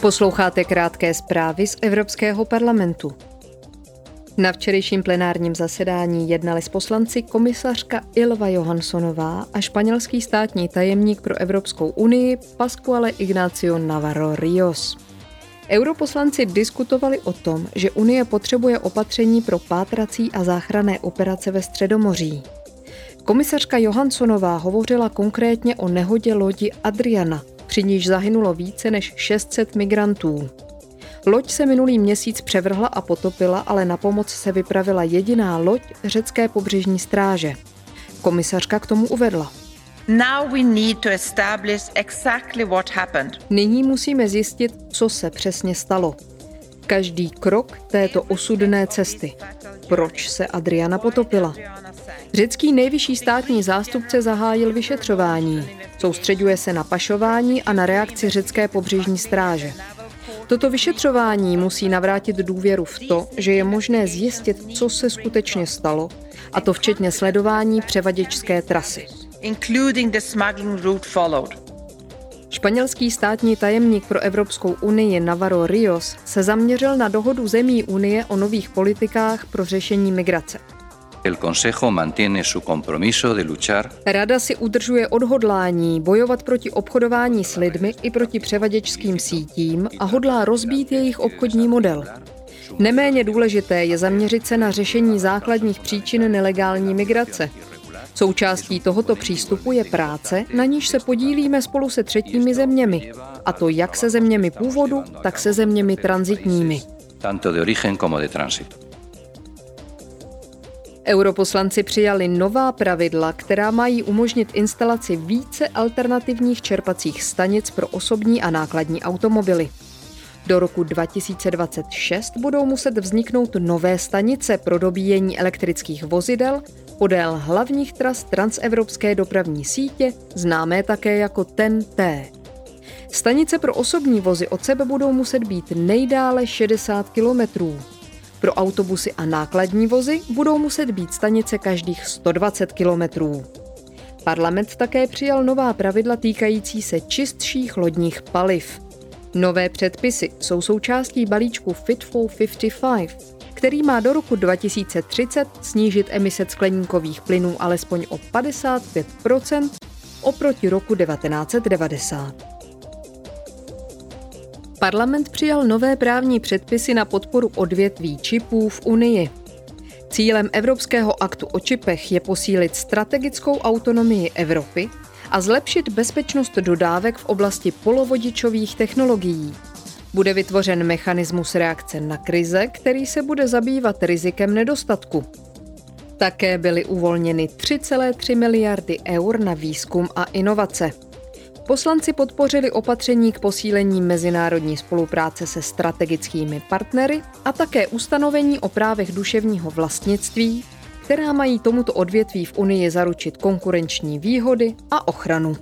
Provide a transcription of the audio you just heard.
Posloucháte krátké zprávy z Evropského parlamentu. Na včerejším plenárním zasedání jednali s poslanci komisařka Ilva Johanssonová a španělský státní tajemník pro Evropskou unii Pasquale Ignacio Navarro Rios. Europoslanci diskutovali o tom, že Unie potřebuje opatření pro pátrací a záchranné operace ve Středomoří. Komisařka Johanssonová hovořila konkrétně o nehodě lodi Adriana, při níž zahynulo více než 600 migrantů. Loď se minulý měsíc převrhla a potopila, ale na pomoc se vypravila jediná loď řecké pobřežní stráže. Komisařka k tomu uvedla. Now we need to establish exactly what happened. Nyní musíme zjistit, co se přesně stalo. Každý krok této osudné cesty. Proč se Adriana potopila? Řecký nejvyšší státní zástupce zahájil vyšetřování. Soustředuje se na pašování a na reakci řecké pobřežní stráže. Toto vyšetřování musí navrátit důvěru v to, že je možné zjistit, co se skutečně stalo, a to včetně sledování převaděčské trasy. Španělský státní tajemník pro Evropskou unii Navarro Rios se zaměřil na dohodu zemí Unie o nových politikách pro řešení migrace. El Consejo mantiene su compromiso de luchar. Rada si udržuje odhodlání bojovat proti obchodování s lidmi i proti převaděčským sítím a hodlá rozbít jejich obchodní model. Neméně důležité je zaměřit se na řešení základních příčin nelegální migrace. Součástí tohoto přístupu je práce, na níž se podílíme spolu se třetími zeměmi, a to jak se zeměmi původu, tak se zeměmi transitními. Tanto de origen como de tránsito. Europoslanci přijali nová pravidla, která mají umožnit instalaci více alternativních čerpacích stanic pro osobní a nákladní automobily. Do roku 2026 budou muset vzniknout nové stanice pro dobíjení elektrických vozidel podél hlavních tras transevropské dopravní sítě, známé také jako TEN-T. Stanice pro osobní vozy od sebe budou muset být nejdále 60 kilometrů, pro autobusy a nákladní vozy budou muset být stanice každých 120 kilometrů. Parlament také přijal nová pravidla týkající se čistších lodních paliv. Nové předpisy jsou součástí balíčku Fit for 55, který má do roku 2030 snížit emise skleníkových plynů alespoň o 55% oproti roku 1990. Parlament přijal nové právní předpisy na podporu odvětví čipů v Unii. Cílem Evropského aktu o čipech je posílit strategickou autonomii Evropy a zlepšit bezpečnost dodávek v oblasti polovodičových technologií. Bude vytvořen mechanismus reakce na krize, který se bude zabývat rizikem nedostatku. Také byly uvolněny 3,3 miliardy eur na výzkum a inovace. Poslanci podpořili opatření k posílení mezinárodní spolupráce se strategickými partnery a také ustanovení o právech duševního vlastnictví, která mají tomuto odvětví v Unii zaručit konkurenční výhody a ochranu.